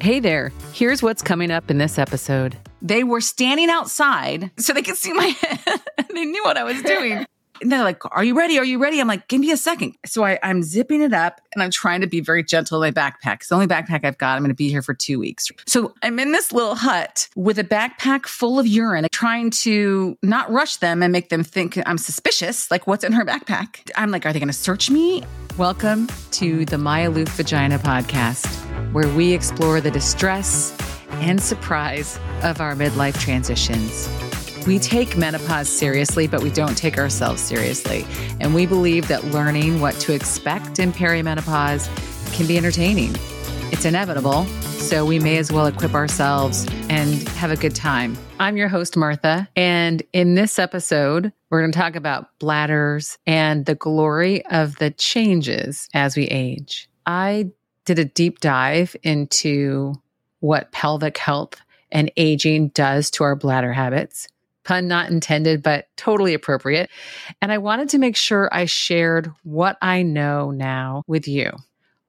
Hey there, here's what's coming up in this episode. They were standing outside so they could see my head. And they knew what I was doing. And they're like, Are you ready? Are you ready? I'm like, Give me a second. So I, I'm zipping it up and I'm trying to be very gentle with my backpack. It's the only backpack I've got. I'm going to be here for two weeks. So I'm in this little hut with a backpack full of urine, trying to not rush them and make them think I'm suspicious. Like, what's in her backpack? I'm like, Are they going to search me? Welcome to the My Aloof Vagina podcast, where we explore the distress and surprise of our midlife transitions. We take menopause seriously, but we don't take ourselves seriously. And we believe that learning what to expect in perimenopause can be entertaining. It's inevitable, so we may as well equip ourselves and have a good time. I'm your host, Martha. And in this episode, we're going to talk about bladders and the glory of the changes as we age. I did a deep dive into what pelvic health and aging does to our bladder habits pun not intended, but totally appropriate. And I wanted to make sure I shared what I know now with you.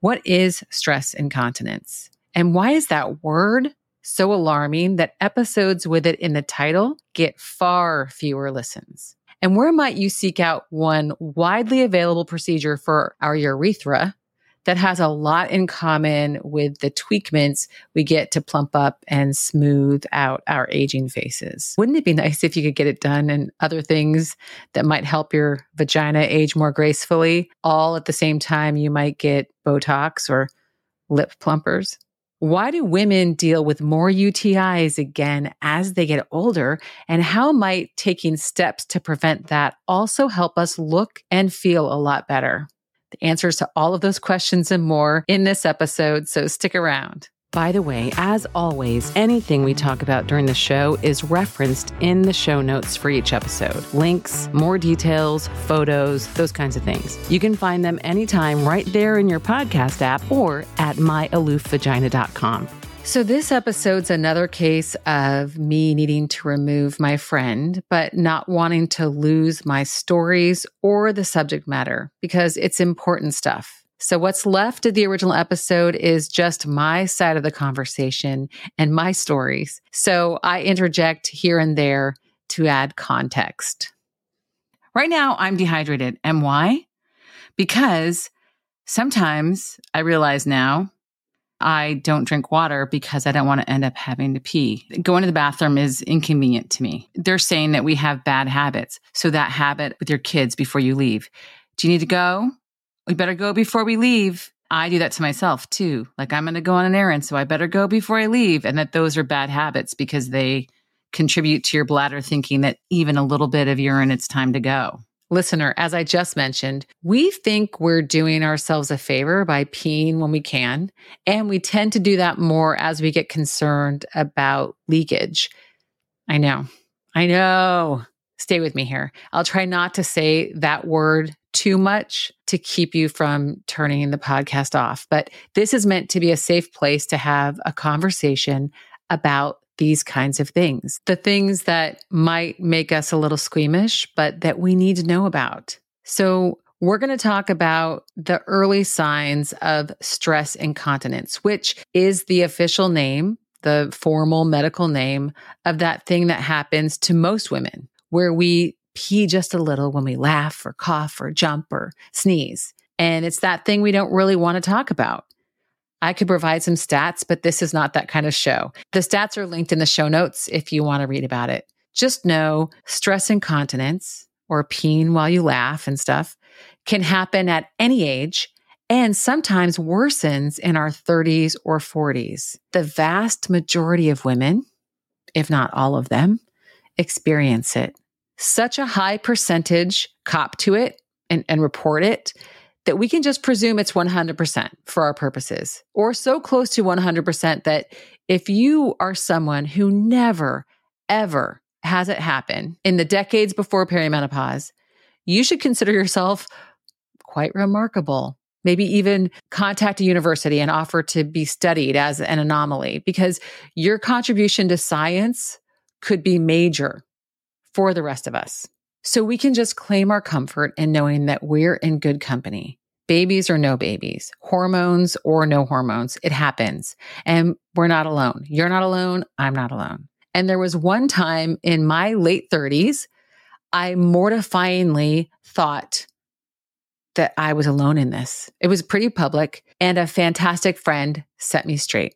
What is stress incontinence? And why is that word so alarming that episodes with it in the title get far fewer listens? And where might you seek out one widely available procedure for our urethra that has a lot in common with the tweakments we get to plump up and smooth out our aging faces. Wouldn't it be nice if you could get it done and other things that might help your vagina age more gracefully, all at the same time you might get Botox or lip plumpers? Why do women deal with more UTIs again as they get older? And how might taking steps to prevent that also help us look and feel a lot better? Answers to all of those questions and more in this episode, so stick around. By the way, as always, anything we talk about during the show is referenced in the show notes for each episode. Links, more details, photos, those kinds of things. You can find them anytime right there in your podcast app or at myaloofvagina.com. So, this episode's another case of me needing to remove my friend, but not wanting to lose my stories or the subject matter because it's important stuff. So, what's left of the original episode is just my side of the conversation and my stories. So, I interject here and there to add context. Right now, I'm dehydrated. And why? Because sometimes I realize now I don't drink water because I don't want to end up having to pee. Going to the bathroom is inconvenient to me. They're saying that we have bad habits. So that habit with your kids before you leave. Do you need to go? We better go before we leave. I do that to myself too. Like I'm going to go on an errand, so I better go before I leave. And that those are bad habits because they contribute to your bladder thinking that even a little bit of urine, it's time to go. Listener, as I just mentioned, we think we're doing ourselves a favor by peeing when we can. And we tend to do that more as we get concerned about leakage. I know. I know. Stay with me here. I'll try not to say that word too much to keep you from turning the podcast off. But this is meant to be a safe place to have a conversation about these kinds of things, the things that might make us a little squeamish, but that we need to know about. So, we're going to talk about the early signs of stress incontinence, which is the official name, the formal medical name of that thing that happens to most women, where we pee just a little when we laugh or cough or jump or sneeze. And it's that thing we don't really want to talk about. I could provide some stats, but this is not that kind of show. The stats are linked in the show notes if you want to read about it. Just know stress incontinence or peeing while you laugh and stuff can happen at any age and sometimes worsens in our 30s or 40s. The vast majority of women, if not all of them, experience it. Such a high percentage cop to it and, and report it that we can just presume it's 100% for our purposes, or so close to 100% that if you are someone who never, ever has it happen in the decades before perimenopause, you should consider yourself quite remarkable. Maybe even contact a university and offer to be studied as an anomaly because your contribution to science could be major for the rest of us. So we can just claim our comfort in knowing that we're in good company. babies or no babies, hormones or no hormones. It happens. And we're not alone. You're not alone. I'm not alone. And there was one time in my late 30s, I mortifyingly thought that I was alone in this. It was pretty public, and a fantastic friend set me straight.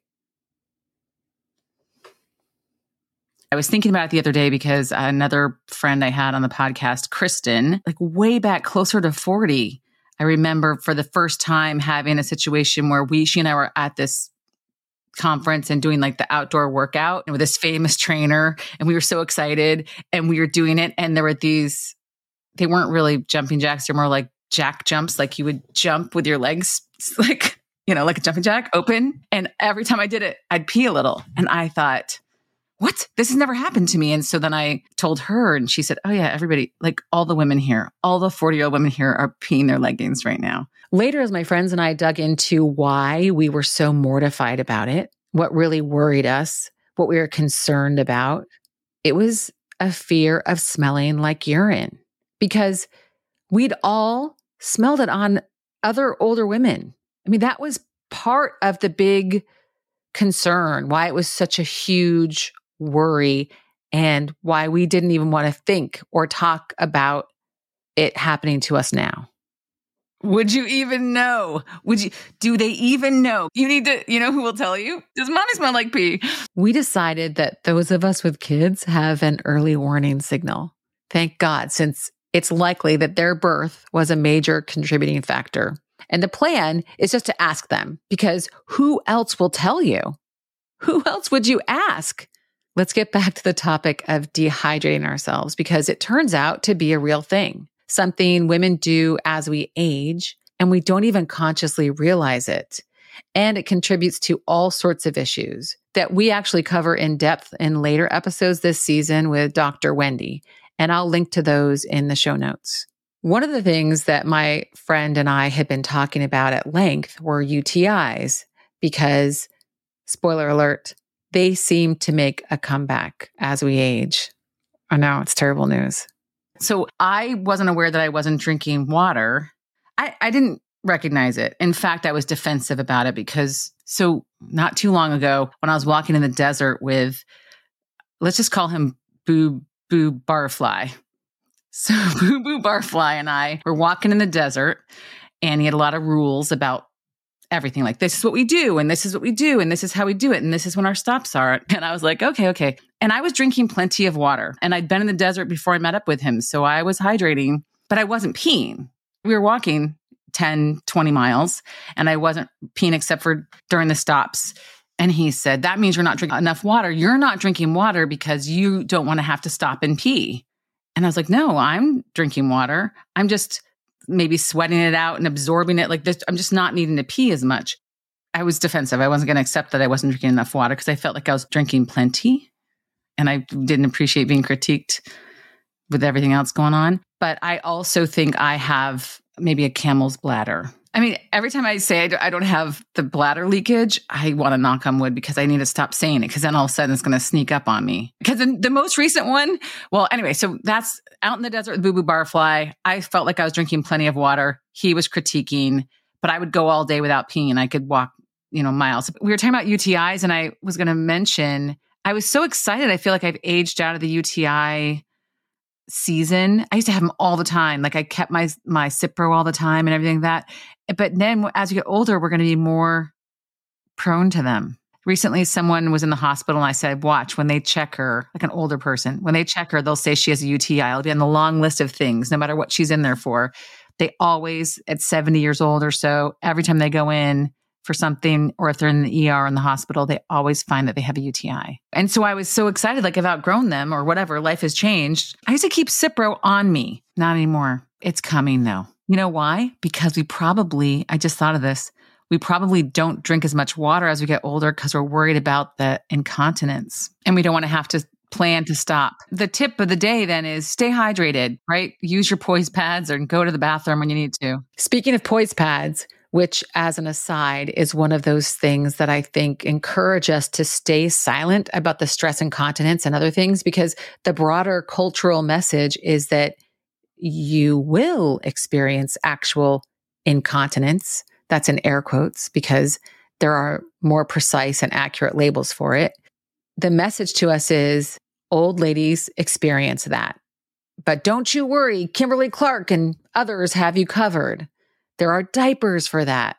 I was thinking about it the other day because another friend I had on the podcast, Kristen, like way back closer to 40, I remember for the first time having a situation where we, she and I were at this conference and doing like the outdoor workout with this famous trainer. And we were so excited and we were doing it. And there were these, they weren't really jumping jacks, they're more like jack jumps, like you would jump with your legs, like, you know, like a jumping jack open. And every time I did it, I'd pee a little. And I thought, what? This has never happened to me. And so then I told her, and she said, Oh, yeah, everybody, like all the women here, all the 40 year old women here are peeing their leggings right now. Later, as my friends and I dug into why we were so mortified about it, what really worried us, what we were concerned about, it was a fear of smelling like urine because we'd all smelled it on other older women. I mean, that was part of the big concern, why it was such a huge worry and why we didn't even want to think or talk about it happening to us now. Would you even know? Would you do they even know? You need to, you know who will tell you? Does mommy smell like pee? We decided that those of us with kids have an early warning signal. Thank God, since it's likely that their birth was a major contributing factor. And the plan is just to ask them because who else will tell you? Who else would you ask? Let's get back to the topic of dehydrating ourselves because it turns out to be a real thing, something women do as we age, and we don't even consciously realize it. And it contributes to all sorts of issues that we actually cover in depth in later episodes this season with Dr. Wendy. And I'll link to those in the show notes. One of the things that my friend and I had been talking about at length were UTIs because, spoiler alert, they seem to make a comeback as we age. Oh, I know it's terrible news. So I wasn't aware that I wasn't drinking water. I, I didn't recognize it. In fact, I was defensive about it because so not too long ago, when I was walking in the desert with, let's just call him Boo Boo Barfly. So Boo Boo Barfly and I were walking in the desert, and he had a lot of rules about everything like this is what we do and this is what we do and this is how we do it and this is when our stops are. And i was like okay okay. And i was drinking plenty of water and i'd been in the desert before i met up with him so i was hydrating but i wasn't peeing. We were walking 10 20 miles and i wasn't peeing except for during the stops. And he said that means you're not drinking enough water. You're not drinking water because you don't want to have to stop and pee. And i was like no i'm drinking water. I'm just maybe sweating it out and absorbing it. Like this, I'm just not needing to pee as much. I was defensive. I wasn't going to accept that I wasn't drinking enough water because I felt like I was drinking plenty and I didn't appreciate being critiqued with everything else going on. But I also think I have maybe a camel's bladder. I mean, every time I say I don't have the bladder leakage, I want to knock on wood because I need to stop saying it because then all of a sudden it's going to sneak up on me. Because the, most recent one, well, anyway, so that's out in the desert with Boo Boo Barfly. I felt like I was drinking plenty of water. He was critiquing, but I would go all day without peeing. I could walk, you know, miles. We were talking about UTIs, and I was going to mention I was so excited. I feel like I've aged out of the UTI season. I used to have them all the time. Like I kept my my Cipro all the time and everything like that. But then as you get older, we're going to be more prone to them. Recently, someone was in the hospital and I said, watch when they check her, like an older person, when they check her, they'll say she has a UTI. It'll be on the long list of things, no matter what she's in there for. They always, at 70 years old or so, every time they go in, for something, or if they're in the ER in the hospital, they always find that they have a UTI. And so I was so excited, like I've outgrown them or whatever, life has changed. I used to keep Cipro on me. Not anymore. It's coming though. You know why? Because we probably, I just thought of this, we probably don't drink as much water as we get older because we're worried about the incontinence and we don't want to have to plan to stop. The tip of the day then is stay hydrated, right? Use your poise pads or go to the bathroom when you need to. Speaking of poise pads, which, as an aside, is one of those things that I think encourage us to stay silent about the stress incontinence and other things, because the broader cultural message is that you will experience actual incontinence. That's in air quotes because there are more precise and accurate labels for it. The message to us is old ladies experience that. But don't you worry, Kimberly Clark and others have you covered. There are diapers for that,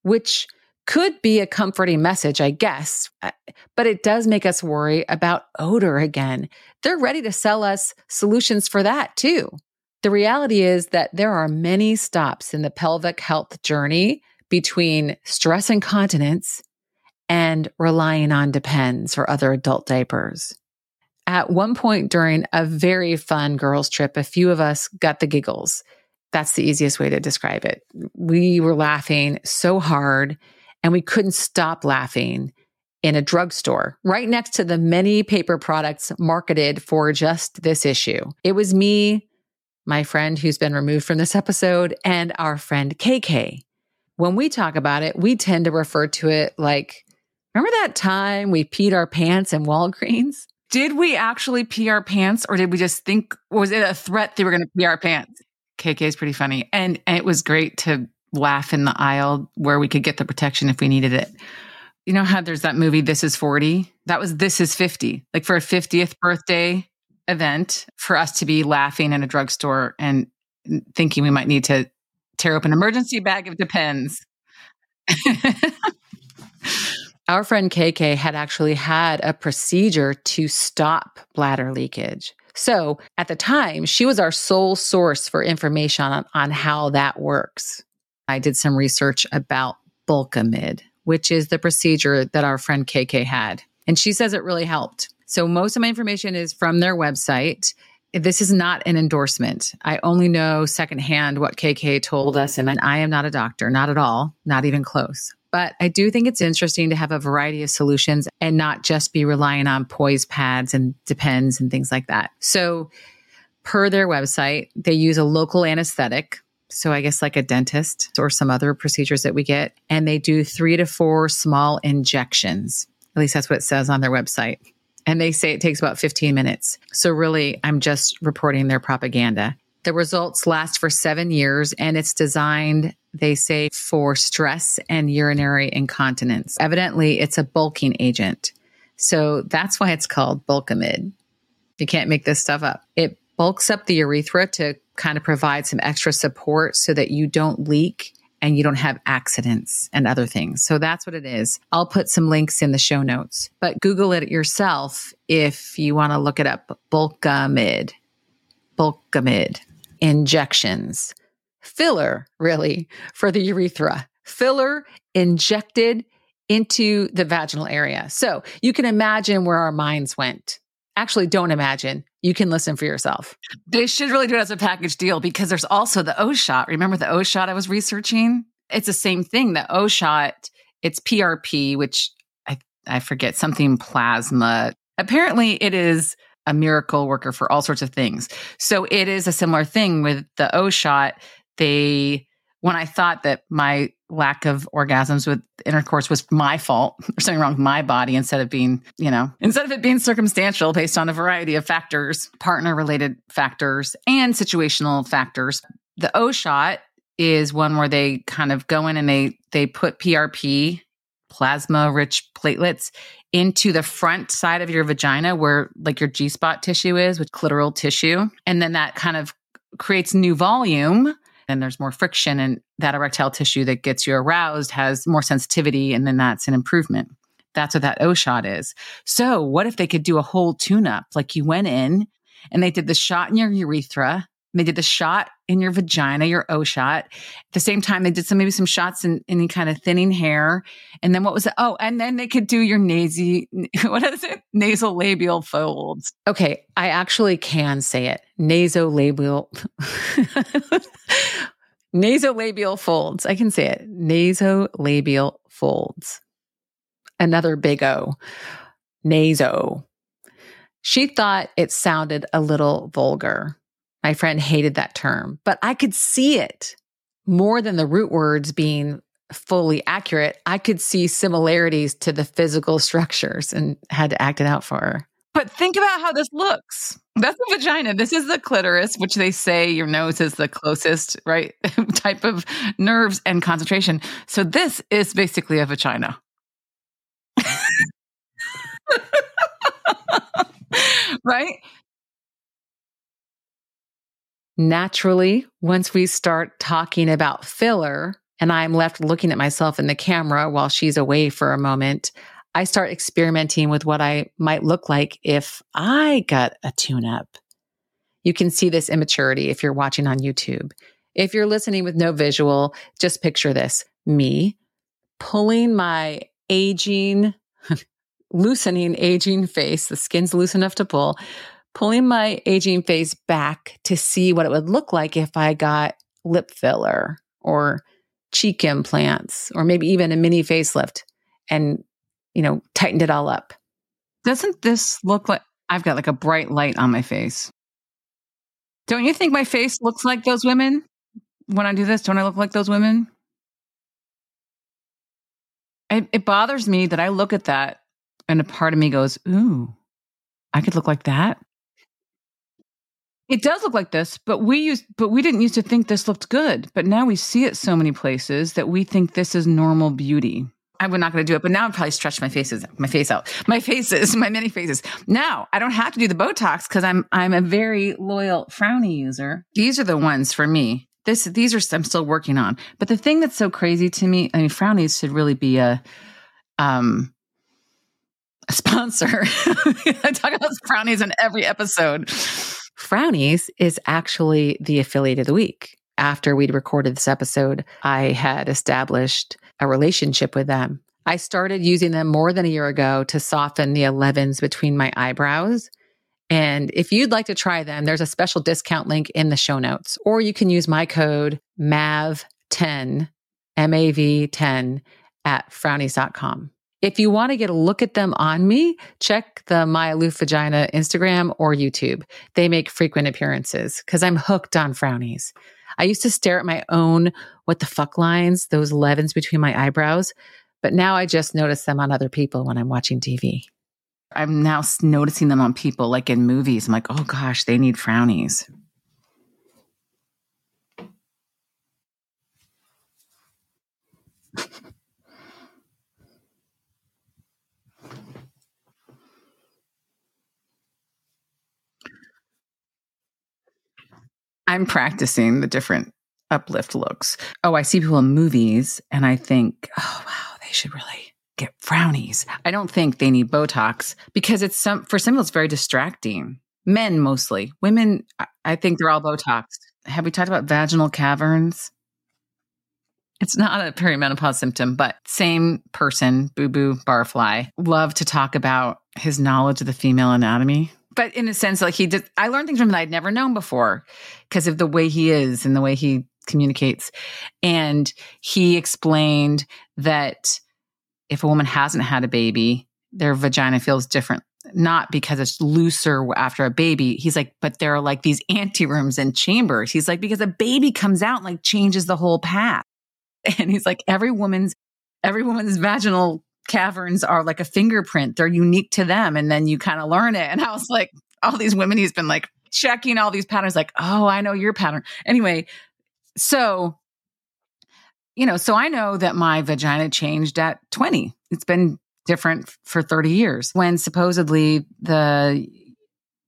which could be a comforting message, I guess, uh, but it does make us worry about odor again. They're ready to sell us solutions for that too. The reality is that there are many stops in the pelvic health journey between stress incontinence and relying on Depends or other adult diapers. At one point during a very fun girls' trip, a few of us got the giggles. That's the easiest way to describe it. We were laughing so hard and we couldn't stop laughing in a drugstore right next to the many paper products marketed for just this issue. It was me, my friend who's been removed from this episode, and our friend KK. When we talk about it, we tend to refer to it like, remember that time we peed our pants in Walgreens? Did we actually pee our pants or did we just think, was it a threat they were going to pee our pants? KK is pretty funny. And, and it was great to laugh in the aisle where we could get the protection if we needed it. You know how there's that movie, This is 40? That was This is 50. Like for a 50th birthday event, for us to be laughing in a drugstore and thinking we might need to tear open an emergency bag of Depends. Our friend KK had actually had a procedure to stop bladder leakage. So at the time, she was our sole source for information on, on how that works. I did some research about Bulkamid, which is the procedure that our friend KK had. And she says it really helped. So most of my information is from their website. This is not an endorsement. I only know secondhand what KK told us. And I am not a doctor, not at all, not even close. But I do think it's interesting to have a variety of solutions and not just be relying on poise pads and depends and things like that. So, per their website, they use a local anesthetic so I guess like a dentist or some other procedures that we get. And they do three to four small injections. At least that's what it says on their website. And they say it takes about 15 minutes. So really, I'm just reporting their propaganda. The results last for seven years and it's designed, they say, for stress and urinary incontinence. Evidently, it's a bulking agent. So that's why it's called Bulkamid. You can't make this stuff up. It bulks up the urethra to kind of provide some extra support so that you don't leak and you don't have accidents and other things. So that's what it is. I'll put some links in the show notes, but Google it yourself if you want to look it up. Bulkamid, Bulkamid injections, filler really for the urethra, filler injected into the vaginal area. So you can imagine where our minds went. Actually, don't imagine you can listen for yourself. They should really do it as a package deal because there's also the O shot. Remember the O shot I was researching? It's the same thing. The O shot, it's PRP, which I, I forget something plasma. Apparently, it is a miracle worker for all sorts of things. So it is a similar thing with the O shot. They when I thought that my lack of orgasms with intercourse was my fault or something wrong with my body instead of being, you know, instead of it being circumstantial based on a variety of factors, partner related factors and situational factors. The O shot is one where they kind of go in and they they put PRP, plasma rich platelets into the front side of your vagina where like your G-spot tissue is with clitoral tissue and then that kind of creates new volume and there's more friction and that erectile tissue that gets you aroused has more sensitivity and then that's an improvement. That's what that O shot is. So what if they could do a whole tune up? Like you went in and they did the shot in your urethra they did the shot in your vagina, your O shot. At the same time, they did some maybe some shots in any kind of thinning hair. And then what was it? Oh, and then they could do your nasy, what is it? Nasal labial folds. Okay, I actually can say it. Nasolabial. Nasolabial folds. I can say it. Nasolabial folds. Another big O. Naso. She thought it sounded a little vulgar. My friend hated that term, but I could see it more than the root words being fully accurate. I could see similarities to the physical structures and had to act it out for her. But think about how this looks. That's the vagina. This is the clitoris, which they say your nose is the closest, right, type of nerves and concentration. So this is basically a vagina. right? Naturally, once we start talking about filler and I'm left looking at myself in the camera while she's away for a moment, I start experimenting with what I might look like if I got a tune up. You can see this immaturity if you're watching on YouTube. If you're listening with no visual, just picture this me pulling my aging, loosening aging face, the skin's loose enough to pull, pulling my aging face back to see what it would look like if I got lip filler or cheek implants or maybe even a mini facelift and you know, tightened it all up. Doesn't this look like I've got like a bright light on my face? Don't you think my face looks like those women when I do this? Don't I look like those women? It, it bothers me that I look at that and a part of me goes, Ooh, I could look like that. It does look like this, but we used but we didn't used to think this looked good. But now we see it so many places that we think this is normal beauty. I'm not going to do it, but now I've probably stretched my faces, my face out, my faces, my many faces. Now I don't have to do the Botox because I'm I'm a very loyal frowny user. These are the ones for me. This these are I'm still working on. But the thing that's so crazy to me, I mean, frownies should really be a um a sponsor. I talk about frownies in every episode. Frownies is actually the affiliate of the week after we'd recorded this episode, I had established a relationship with them. I started using them more than a year ago to soften the 11s between my eyebrows. And if you'd like to try them, there's a special discount link in the show notes, or you can use my code MAV10, M A V 10 at frownies.com. If you want to get a look at them on me, check the My Aloof Vagina Instagram or YouTube. They make frequent appearances because I'm hooked on frownies. I used to stare at my own what the fuck lines, those 11s between my eyebrows, but now I just notice them on other people when I'm watching TV. I'm now noticing them on people like in movies. I'm like, oh gosh, they need frownies. I'm practicing the different uplift looks. Oh, I see people in movies and I think, oh, wow, they should really get frownies. I don't think they need Botox because it's some, for some, it's very distracting. Men mostly. Women, I think they're all Botox. Have we talked about vaginal caverns? It's not a perimenopause symptom, but same person, boo boo barfly, love to talk about his knowledge of the female anatomy but in a sense, like he did, I learned things from him that I'd never known before because of the way he is and the way he communicates. And he explained that if a woman hasn't had a baby, their vagina feels different. Not because it's looser after a baby. He's like, but there are like these anterooms and chambers. He's like, because a baby comes out and like changes the whole path. And he's like, every woman's, every woman's vaginal caverns are like a fingerprint. They're unique to them. And then you kind of learn it. And I was like, all these women, he's been like checking all these patterns, like, oh, I know your pattern. Anyway, so, you know, so I know that my vagina changed at 20. It's been different for 30 years when supposedly the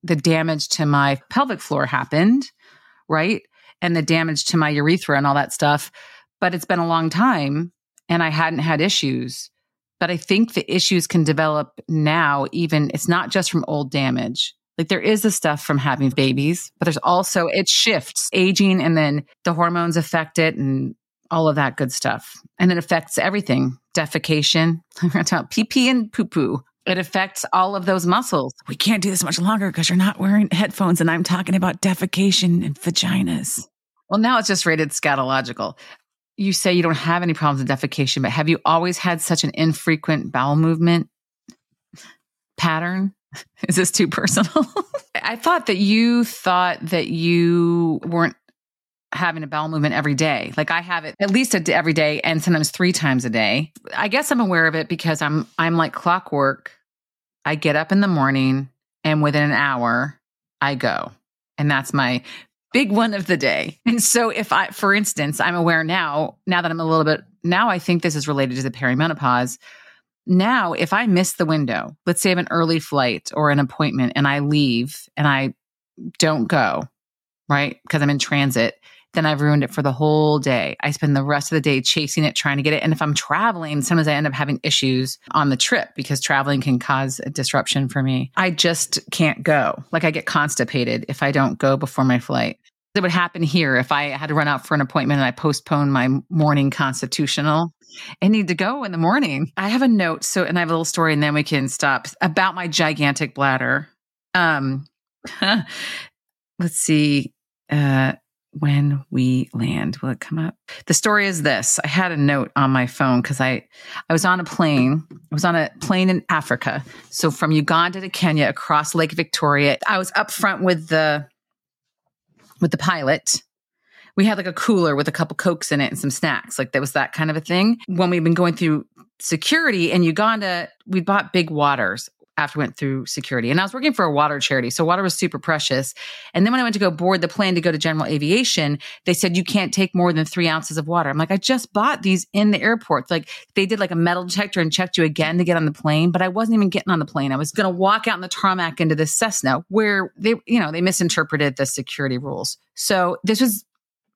the damage to my pelvic floor happened, right? And the damage to my urethra and all that stuff. But it's been a long time and I hadn't had issues. But I think the issues can develop now, even it's not just from old damage. Like there is the stuff from having babies, but there's also it shifts aging and then the hormones affect it and all of that good stuff. And it affects everything defecation, pee pee and poo poo. It affects all of those muscles. We can't do this much longer because you're not wearing headphones and I'm talking about defecation and vaginas. Well, now it's just rated scatological you say you don't have any problems with defecation, but have you always had such an infrequent bowel movement pattern? Is this too personal? I thought that you thought that you weren't having a bowel movement every day. Like I have it at least every day and sometimes 3 times a day. I guess I'm aware of it because I'm I'm like clockwork. I get up in the morning and within an hour, I go. And that's my big one of the day. And so if I, for instance, I'm aware now, now that I'm a little bit, now I think this is related to the perimenopause. Now, if I miss the window, let's say I have an early flight or an appointment and I leave and I don't go, right? Because I'm in transit, then I've ruined it for the whole day. I spend the rest of the day chasing it, trying to get it. And if I'm traveling, sometimes I end up having issues on the trip because traveling can cause a disruption for me. I just can't go. Like I get constipated if I don't go before my flight. It would happen here if I had to run out for an appointment and I postponed my morning constitutional and need to go in the morning. I have a note. So, and I have a little story and then we can stop about my gigantic bladder. Um, let's see. Uh, when we land. Will it come up? The story is this. I had a note on my phone because I I was on a plane. I was on a plane in Africa. So from Uganda to Kenya across Lake Victoria. I was up front with the with the pilot. We had like a cooler with a couple cokes in it and some snacks. Like there was that kind of a thing. When we've been going through security in Uganda, we bought big waters after we went through security. And I was working for a water charity. So water was super precious. And then when I went to go board the plane to go to general aviation, they said, you can't take more than three ounces of water. I'm like, I just bought these in the airport. Like they did like a metal detector and checked you again to get on the plane, but I wasn't even getting on the plane. I was going to walk out in the tarmac into the Cessna where they, you know, they misinterpreted the security rules. So this was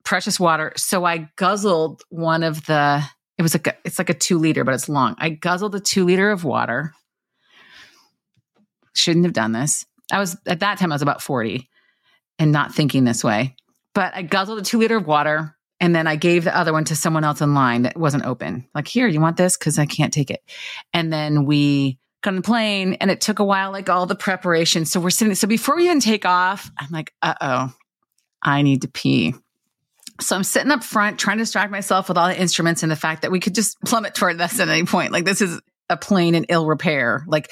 precious water. So I guzzled one of the, it was like a, it's like a two liter, but it's long. I guzzled a two liter of water shouldn't have done this. I was at that time I was about 40 and not thinking this way. But I guzzled a two liter of water and then I gave the other one to someone else in line that wasn't open. Like, here, you want this? Because I can't take it. And then we got on the plane and it took a while, like all the preparation. So we're sitting. So before we even take off, I'm like, uh oh, I need to pee. So I'm sitting up front trying to distract myself with all the instruments and the fact that we could just plummet toward this at any point. Like this is a plane in ill repair. Like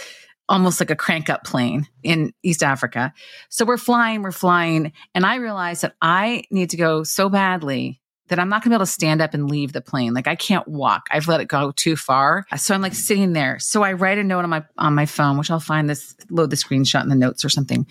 almost like a crank up plane in East Africa. So we're flying, we're flying. And I realized that I need to go so badly that I'm not gonna be able to stand up and leave the plane. Like I can't walk. I've let it go too far. So I'm like sitting there. So I write a note on my on my phone, which I'll find this load the screenshot in the notes or something.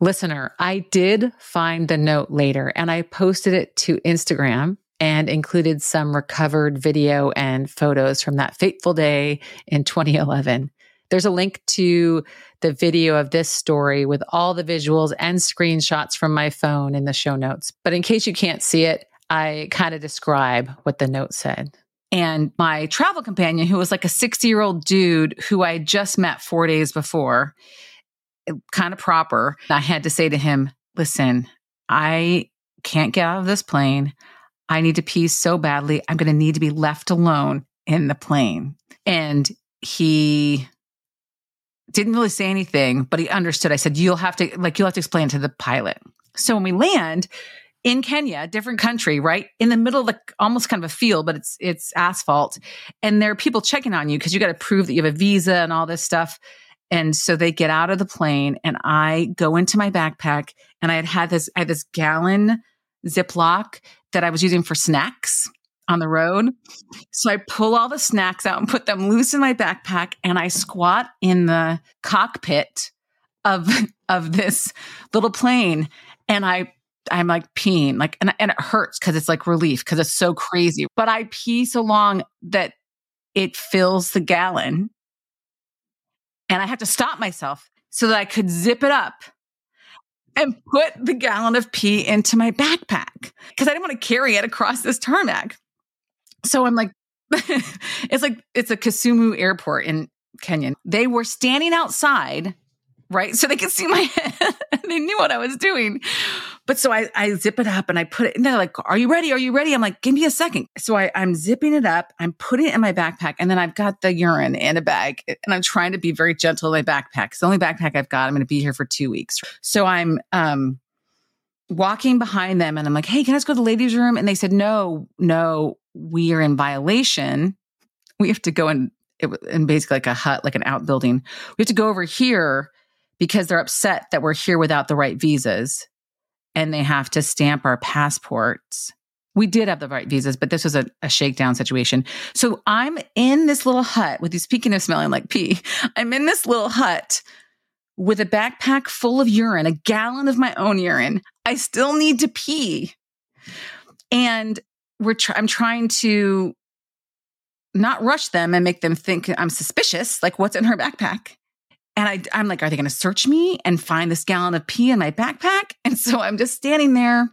Listener, I did find the note later and I posted it to Instagram and included some recovered video and photos from that fateful day in 2011. There's a link to the video of this story with all the visuals and screenshots from my phone in the show notes. But in case you can't see it, I kind of describe what the note said. And my travel companion, who was like a 60 year old dude who I just met four days before, kind of proper, I had to say to him, listen, I can't get out of this plane. I need to pee so badly. I'm going to need to be left alone in the plane. And he didn't really say anything, but he understood. I said, you'll have to, like, you'll have to explain to the pilot. So when we land in Kenya, different country, right? In the middle of the almost kind of a field, but it's, it's asphalt. And there are people checking on you because you got to prove that you have a visa and all this stuff. And so they get out of the plane and I go into my backpack and I had had this, I had this gallon Ziploc that I was using for snacks on the road. So I pull all the snacks out and put them loose in my backpack and I squat in the cockpit of of this little plane and I I'm like peeing like and, and it hurts cuz it's like relief cuz it's so crazy. But I pee so long that it fills the gallon. And I have to stop myself so that I could zip it up and put the gallon of pee into my backpack because I didn't want to carry it across this tarmac. So I'm like, it's like, it's a Kisumu airport in Kenya. They were standing outside, right? So they could see my head. they knew what I was doing. But so I, I zip it up and I put it, and they're like, Are you ready? Are you ready? I'm like, Give me a second. So I, I'm zipping it up, I'm putting it in my backpack, and then I've got the urine in a bag. And I'm trying to be very gentle in my backpack. It's the only backpack I've got. I'm going to be here for two weeks. So I'm, um, walking behind them and I'm like, hey, can I just go to the ladies' room? And they said, no, no, we are in violation. We have to go in, in basically like a hut, like an outbuilding. We have to go over here because they're upset that we're here without the right visas and they have to stamp our passports. We did have the right visas, but this was a, a, shakedown situation. So I'm in this little hut with these, speaking of smelling like pee, I'm in this little hut with a backpack full of urine, a gallon of my own urine. I still need to pee. And we're tr- I'm trying to not rush them and make them think I'm suspicious, like what's in her backpack. And I, I'm like, are they going to search me and find this gallon of pee in my backpack? And so I'm just standing there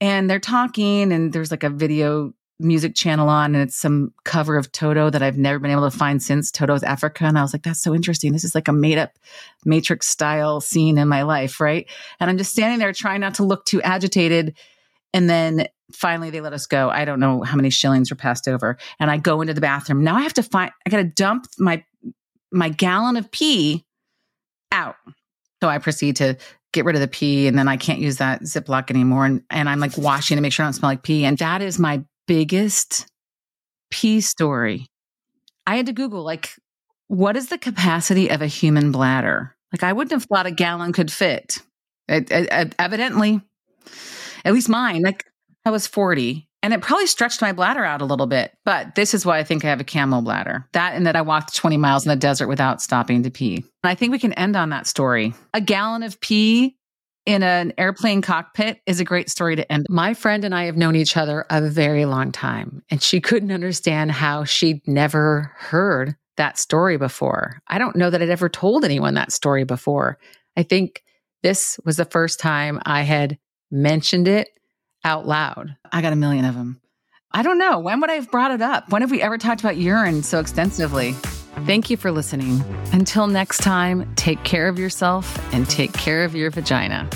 and they're talking, and there's like a video music channel on, and it's some cover of Toto that I've never been able to find since Toto's Africa. And I was like, that's so interesting. This is like a made up Matrix style scene in my life, right? And I'm just standing there trying not to look too agitated. And then finally they let us go. I don't know how many shillings were passed over. And I go into the bathroom. Now I have to find, I got to dump my, my gallon of pee out. So I proceed to get rid of the pee and then I can't use that Ziploc anymore. And, and I'm like washing to make sure I don't smell like pee. And that is my biggest pee story. I had to Google, like, what is the capacity of a human bladder? Like, I wouldn't have thought a gallon could fit. It, it, it, evidently, at least mine, like, I was 40 and it probably stretched my bladder out a little bit. But this is why I think I have a camel bladder. That and that I walked 20 miles in the desert without stopping to pee. And I think we can end on that story. A gallon of pee in an airplane cockpit is a great story to end. My friend and I have known each other a very long time, and she couldn't understand how she'd never heard that story before. I don't know that I'd ever told anyone that story before. I think this was the first time I had mentioned it out loud. I got a million of them. I don't know. When would I have brought it up? When have we ever talked about urine so extensively? Thank you for listening. Until next time, take care of yourself and take care of your vagina.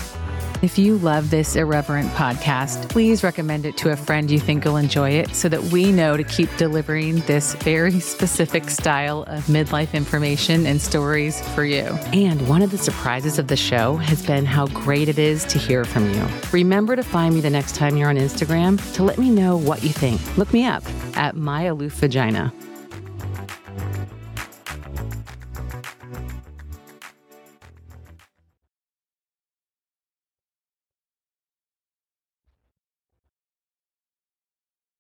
If you love this irreverent podcast, please recommend it to a friend you think will enjoy it so that we know to keep delivering this very specific style of midlife information and stories for you. And one of the surprises of the show has been how great it is to hear from you. Remember to find me the next time you're on Instagram to let me know what you think. Look me up at My Aloof Vagina.